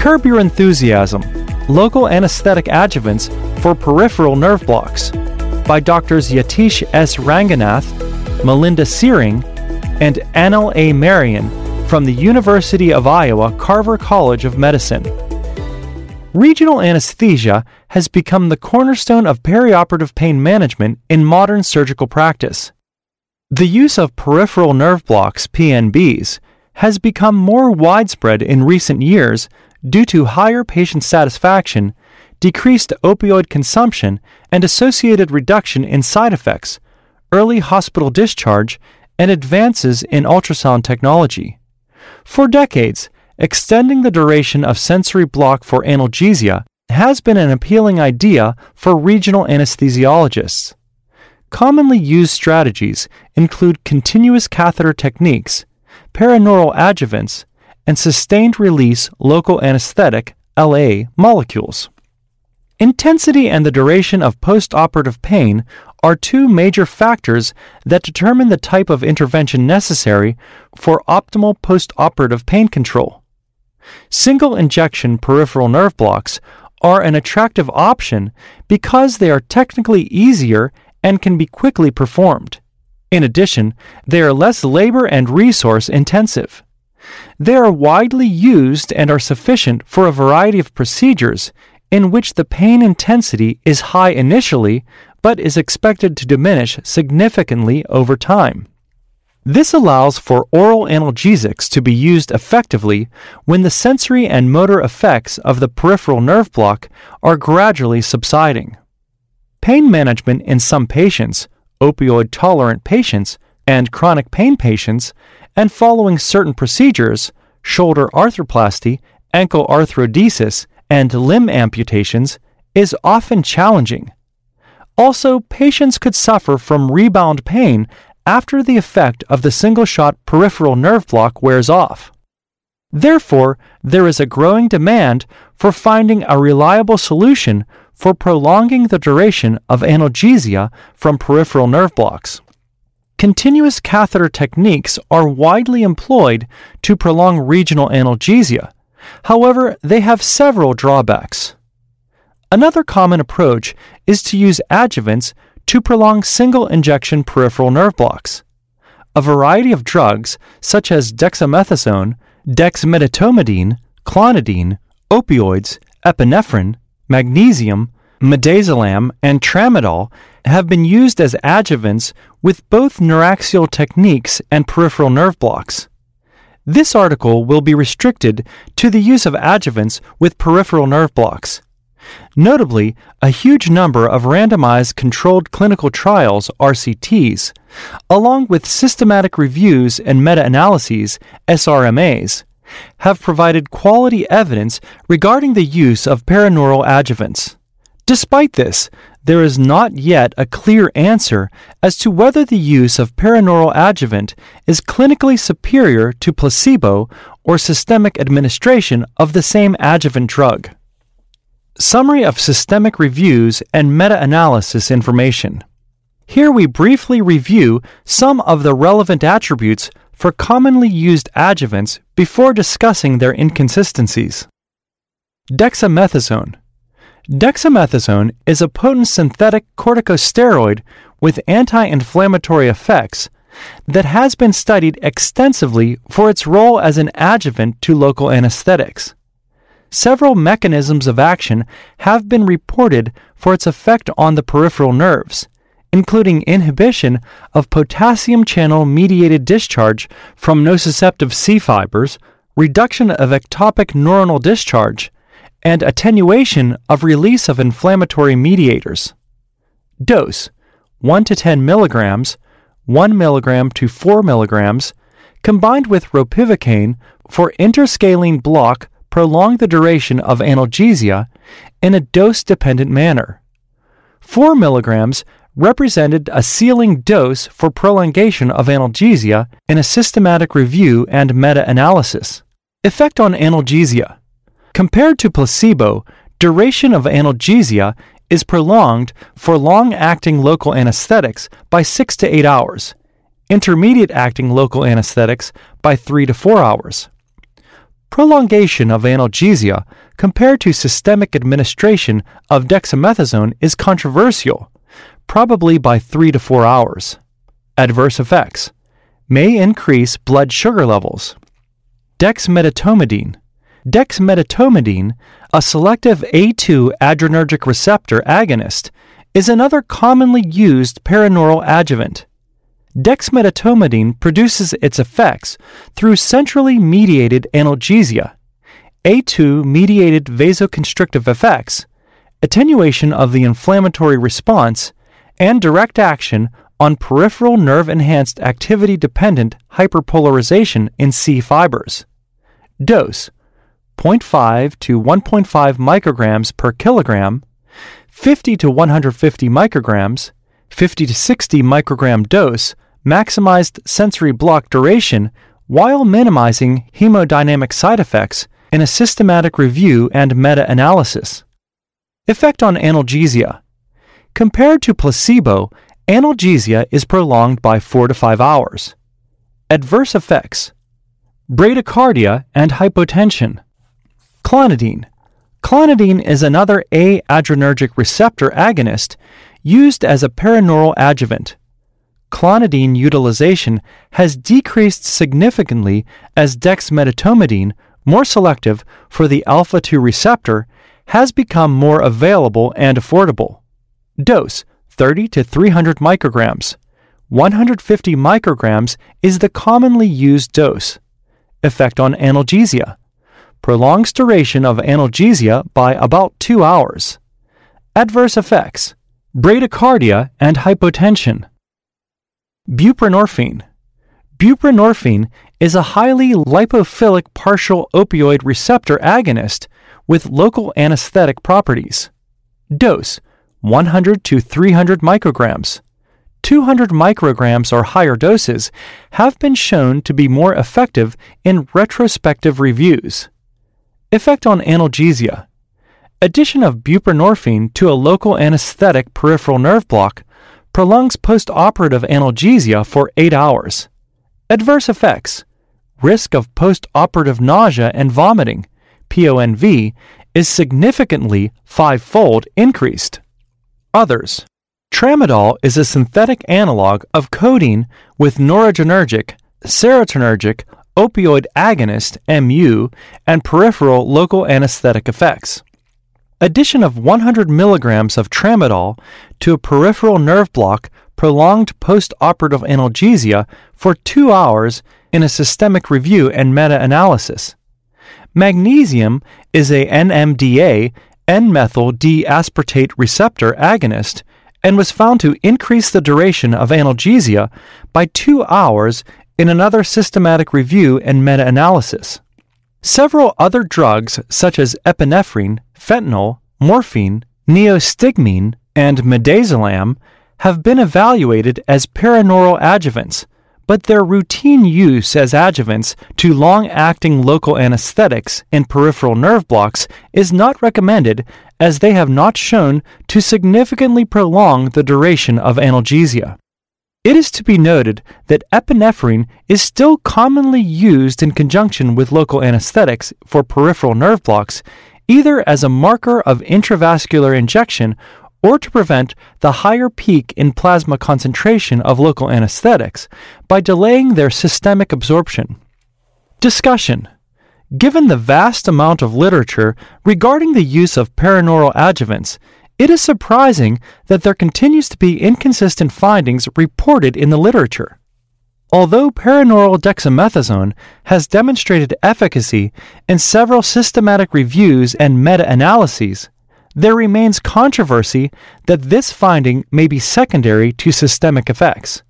Curb Your Enthusiasm Local Anesthetic Adjuvants for Peripheral Nerve Blocks by Drs. Yatish S. Ranganath, Melinda Seering, and Anil A. Marian from the University of Iowa Carver College of Medicine. Regional anesthesia has become the cornerstone of perioperative pain management in modern surgical practice. The use of peripheral nerve blocks, PNBs, has become more widespread in recent years due to higher patient satisfaction, decreased opioid consumption, and associated reduction in side effects, early hospital discharge, and advances in ultrasound technology. For decades, extending the duration of sensory block for analgesia has been an appealing idea for regional anesthesiologists. Commonly used strategies include continuous catheter techniques, paraneural adjuvants, and sustained release local anesthetic LA molecules. Intensity and the duration of postoperative pain are two major factors that determine the type of intervention necessary for optimal postoperative pain control. Single injection peripheral nerve blocks are an attractive option because they are technically easier and can be quickly performed. In addition, they are less labor and resource intensive. They are widely used and are sufficient for a variety of procedures in which the pain intensity is high initially but is expected to diminish significantly over time. This allows for oral analgesics to be used effectively when the sensory and motor effects of the peripheral nerve block are gradually subsiding. Pain management in some patients, opioid tolerant patients, and chronic pain patients, and following certain procedures, shoulder arthroplasty, ankle arthrodesis, and limb amputations, is often challenging. Also, patients could suffer from rebound pain after the effect of the single shot peripheral nerve block wears off. Therefore, there is a growing demand for finding a reliable solution for prolonging the duration of analgesia from peripheral nerve blocks. Continuous catheter techniques are widely employed to prolong regional analgesia. However, they have several drawbacks. Another common approach is to use adjuvants to prolong single injection peripheral nerve blocks. A variety of drugs, such as dexamethasone, dexmedetomidine, clonidine, opioids, epinephrine, magnesium, midazolam, and tramadol have been used as adjuvants with both neuraxial techniques and peripheral nerve blocks. This article will be restricted to the use of adjuvants with peripheral nerve blocks. Notably, a huge number of randomized controlled clinical trials, RCTs, along with systematic reviews and meta analyses, SRMAs, have provided quality evidence regarding the use of paraneural adjuvants. Despite this, there is not yet a clear answer as to whether the use of paraneural adjuvant is clinically superior to placebo or systemic administration of the same adjuvant drug. Summary of systemic reviews and meta analysis information. Here we briefly review some of the relevant attributes for commonly used adjuvants before discussing their inconsistencies. Dexamethasone Dexamethasone is a potent synthetic corticosteroid with anti inflammatory effects that has been studied extensively for its role as an adjuvant to local anesthetics. Several mechanisms of action have been reported for its effect on the peripheral nerves, including inhibition of potassium channel mediated discharge from nociceptive C fibers, reduction of ectopic neuronal discharge, and attenuation of release of inflammatory mediators. Dose 1 to 10 milligrams, 1 milligram to 4 milligrams, combined with ropivacaine for interscalene block prolong the duration of analgesia in a dose dependent manner. 4 milligrams represented a ceiling dose for prolongation of analgesia in a systematic review and meta analysis. Effect on analgesia Compared to placebo, duration of analgesia is prolonged for long acting local anesthetics by 6 to 8 hours, intermediate acting local anesthetics by 3 to 4 hours. prolongation of analgesia compared to systemic administration of dexamethasone is controversial, probably by 3 to 4 hours. Adverse effects may increase blood sugar levels. Dexmedetomidine. Dexmedetomidine, a selective A2 adrenergic receptor agonist, is another commonly used paraneural adjuvant. Dexmedetomidine produces its effects through centrally mediated analgesia, A2 mediated vasoconstrictive effects, attenuation of the inflammatory response, and direct action on peripheral nerve enhanced activity dependent hyperpolarization in C fibers. Dose 0.5 to 1.5 micrograms per kilogram, 50 to 150 micrograms, 50 to 60 microgram dose maximized sensory block duration while minimizing hemodynamic side effects in a systematic review and meta analysis. Effect on analgesia. Compared to placebo, analgesia is prolonged by 4 to 5 hours. Adverse effects bradycardia and hypotension. Clonidine. Clonidine is another A adrenergic receptor agonist used as a paraneural adjuvant. Clonidine utilization has decreased significantly as dexmedetomidine, more selective for the alpha 2 receptor, has become more available and affordable. Dose 30 to 300 micrograms. 150 micrograms is the commonly used dose. Effect on analgesia prolongs duration of analgesia by about 2 hours. Adverse effects bradycardia and hypotension. Buprenorphine. Buprenorphine is a highly lipophilic partial opioid receptor agonist with local anesthetic properties. Dose 100 to 300 micrograms. 200 micrograms or higher doses have been shown to be more effective in retrospective reviews. Effect on analgesia. Addition of buprenorphine to a local anesthetic peripheral nerve block prolongs postoperative analgesia for 8 hours. Adverse effects. Risk of postoperative nausea and vomiting, PONV, is significantly five-fold increased. Others. Tramadol is a synthetic analog of codeine with noradrenergic, serotonergic, opioid agonist MU, and peripheral local anesthetic effects. Addition of 100 milligrams of tramadol to a peripheral nerve block prolonged postoperative analgesia for two hours in a systemic review and meta analysis. Magnesium is a NMDA N-methyl D-aspartate receptor agonist and was found to increase the duration of analgesia by two hours in another systematic review and meta analysis. Several other drugs, such as epinephrine, fentanyl, morphine, neostigmine, and midazolam, have been evaluated as paraneural adjuvants, but their routine use as adjuvants to long acting local anesthetics in peripheral nerve blocks is not recommended as they have not shown to significantly prolong the duration of analgesia. It is to be noted that epinephrine is still commonly used in conjunction with local anesthetics for peripheral nerve blocks, either as a marker of intravascular injection or to prevent the higher peak in plasma concentration of local anesthetics by delaying their systemic absorption. Discussion Given the vast amount of literature regarding the use of paraneural adjuvants, it is surprising that there continues to be inconsistent findings reported in the literature. Although paraneural dexamethasone has demonstrated efficacy in several systematic reviews and meta analyses, there remains controversy that this finding may be secondary to systemic effects.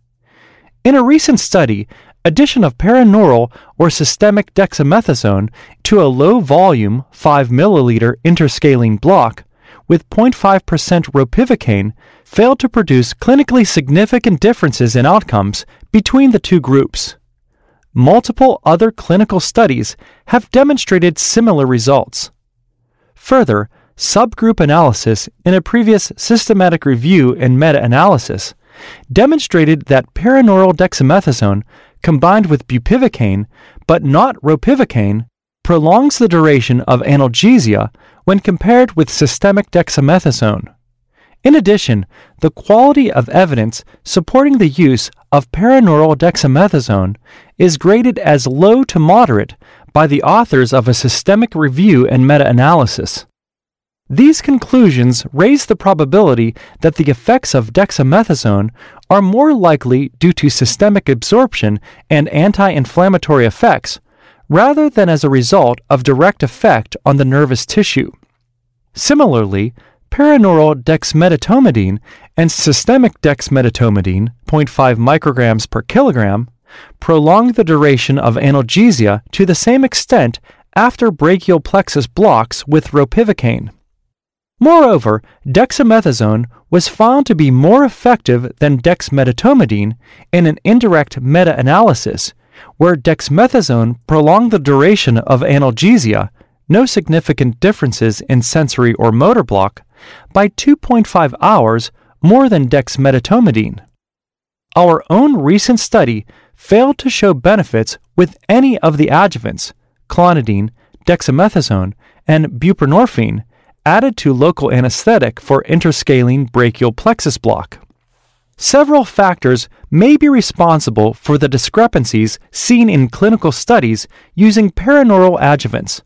In a recent study, addition of paraneural or systemic dexamethasone to a low volume 5 milliliter interscalene block with 0.5% ropivacaine failed to produce clinically significant differences in outcomes between the two groups. Multiple other clinical studies have demonstrated similar results. Further, subgroup analysis in a previous systematic review and meta analysis demonstrated that paraneural dexamethasone combined with bupivacaine, but not ropivacaine, prolongs the duration of analgesia when compared with systemic dexamethasone. In addition, the quality of evidence supporting the use of paraneural dexamethasone is graded as low to moderate by the authors of a systemic review and meta analysis. These conclusions raise the probability that the effects of dexamethasone are more likely due to systemic absorption and anti inflammatory effects, rather than as a result of direct effect on the nervous tissue. Similarly, paraneural dexmedetomidine and systemic dexmedetomidine, 0.5 micrograms per kilogram, prolong the duration of analgesia to the same extent after brachial plexus blocks with ropivacaine. Moreover, dexamethasone was found to be more effective than dexmedetomidine in an indirect meta analysis, where dexamethasone prolonged the duration of analgesia, no significant differences in sensory or motor block, by 2.5 hours more than dexmedetomidine. Our own recent study failed to show benefits with any of the adjuvants, clonidine, dexamethasone, and buprenorphine added to local anesthetic for interscalene brachial plexus block. Several factors may be responsible for the discrepancies seen in clinical studies using paraneural adjuvants.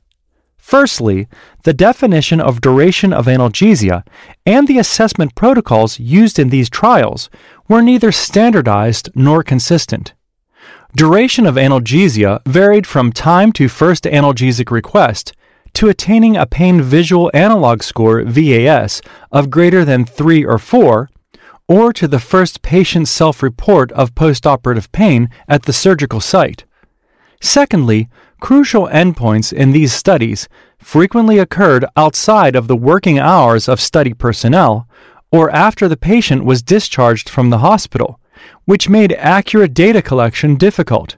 Firstly, the definition of duration of analgesia and the assessment protocols used in these trials were neither standardized nor consistent. Duration of analgesia varied from time to first analgesic request to attaining a pain visual analog score VAS of greater than 3 or 4, or to the first patient self report of postoperative pain at the surgical site. Secondly, crucial endpoints in these studies frequently occurred outside of the working hours of study personnel or after the patient was discharged from the hospital, which made accurate data collection difficult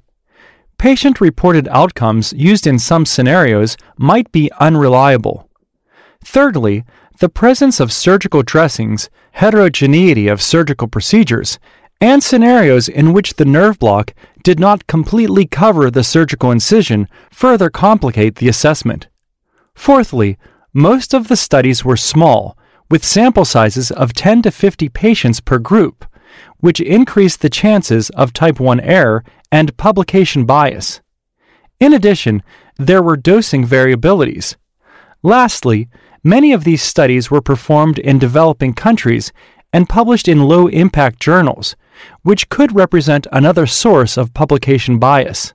patient reported outcomes used in some scenarios might be unreliable. Thirdly, the presence of surgical dressings, heterogeneity of surgical procedures, and scenarios in which the nerve block did not completely cover the surgical incision further complicate the assessment. Fourthly, most of the studies were small, with sample sizes of 10 to 50 patients per group, which increased the chances of type 1 error and publication bias. In addition, there were dosing variabilities. Lastly, many of these studies were performed in developing countries and published in low impact journals, which could represent another source of publication bias.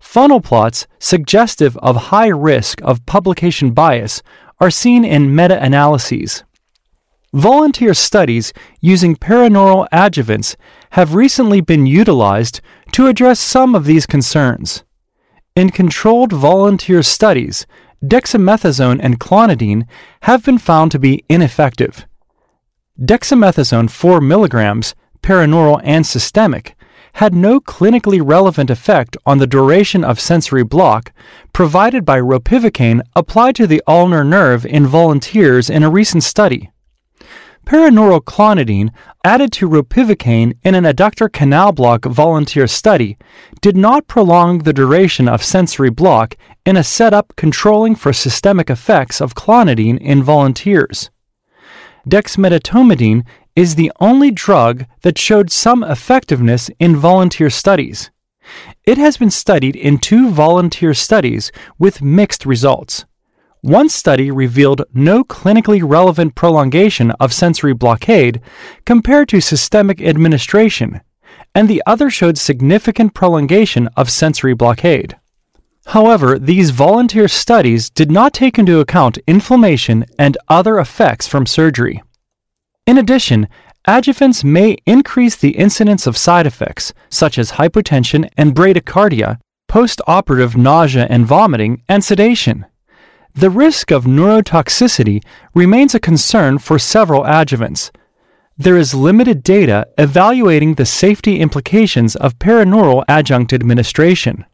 Funnel plots suggestive of high risk of publication bias are seen in meta analyses. Volunteer studies using paraneural adjuvants have recently been utilized to address some of these concerns. In controlled volunteer studies, dexamethasone and clonidine have been found to be ineffective. Dexamethasone 4 mg, paraneural and systemic, had no clinically relevant effect on the duration of sensory block provided by ropivacaine applied to the ulnar nerve in volunteers in a recent study. Clonidine, added to ropivacaine in an adductor canal block volunteer study, did not prolong the duration of sensory block in a setup controlling for systemic effects of clonidine in volunteers. Dexmedetomidine is the only drug that showed some effectiveness in volunteer studies. It has been studied in two volunteer studies with mixed results. One study revealed no clinically relevant prolongation of sensory blockade compared to systemic administration, and the other showed significant prolongation of sensory blockade. However, these volunteer studies did not take into account inflammation and other effects from surgery. In addition, adjuvants may increase the incidence of side effects, such as hypotension and bradycardia, post-operative nausea and vomiting, and sedation. The risk of neurotoxicity remains a concern for several adjuvants. There is limited data evaluating the safety implications of paraneural adjunct administration.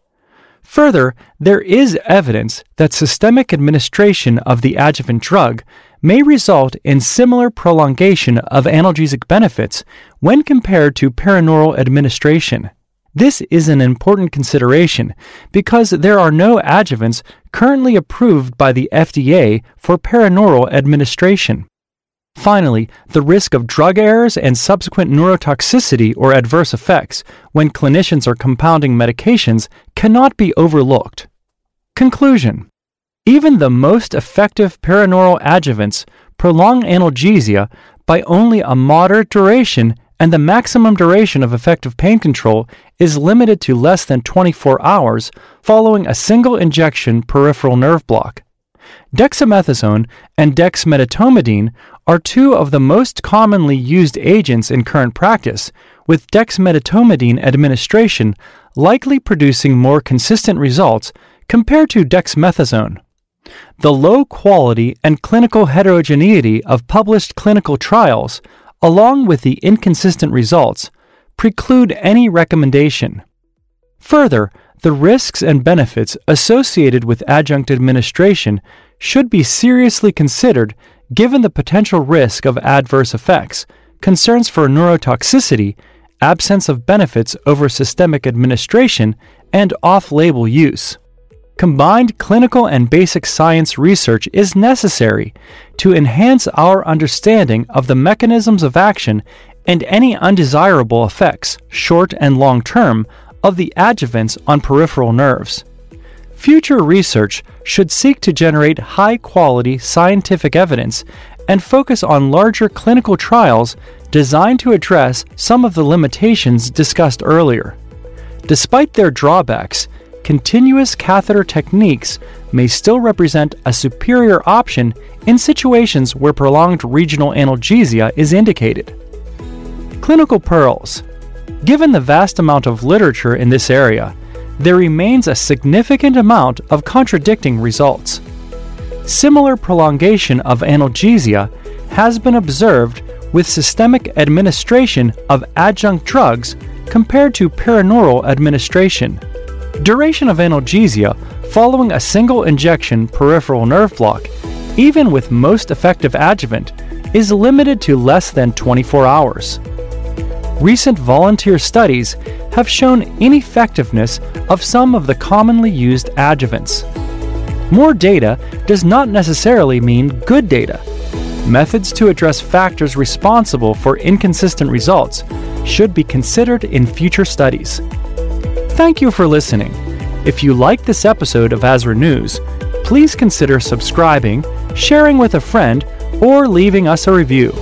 Further, there is evidence that systemic administration of the adjuvant drug may result in similar prolongation of analgesic benefits when compared to paraneural administration. This is an important consideration because there are no adjuvants currently approved by the FDA for perineural administration. Finally, the risk of drug errors and subsequent neurotoxicity or adverse effects when clinicians are compounding medications cannot be overlooked. Conclusion Even the most effective perineural adjuvants prolong analgesia by only a moderate duration, and the maximum duration of effective pain control is limited to less than 24 hours following a single injection peripheral nerve block. Dexamethasone and dexmedetomidine are two of the most commonly used agents in current practice, with dexmedetomidine administration likely producing more consistent results compared to dexamethasone. The low quality and clinical heterogeneity of published clinical trials, along with the inconsistent results, preclude any recommendation. Further, the risks and benefits associated with adjunct administration should be seriously considered given the potential risk of adverse effects, concerns for neurotoxicity, absence of benefits over systemic administration, and off label use. Combined clinical and basic science research is necessary to enhance our understanding of the mechanisms of action and any undesirable effects, short and long term, of the adjuvants on peripheral nerves. Future research should seek to generate high quality scientific evidence and focus on larger clinical trials designed to address some of the limitations discussed earlier. Despite their drawbacks, continuous catheter techniques may still represent a superior option in situations where prolonged regional analgesia is indicated. Clinical pearls Given the vast amount of literature in this area, there remains a significant amount of contradicting results. Similar prolongation of analgesia has been observed with systemic administration of adjunct drugs compared to perineural administration. Duration of analgesia following a single injection peripheral nerve block, even with most effective adjuvant, is limited to less than 24 hours recent volunteer studies have shown ineffectiveness of some of the commonly used adjuvants. More data does not necessarily mean good data. Methods to address factors responsible for inconsistent results should be considered in future studies. Thank you for listening. If you like this episode of ASRA News, please consider subscribing, sharing with a friend, or leaving us a review.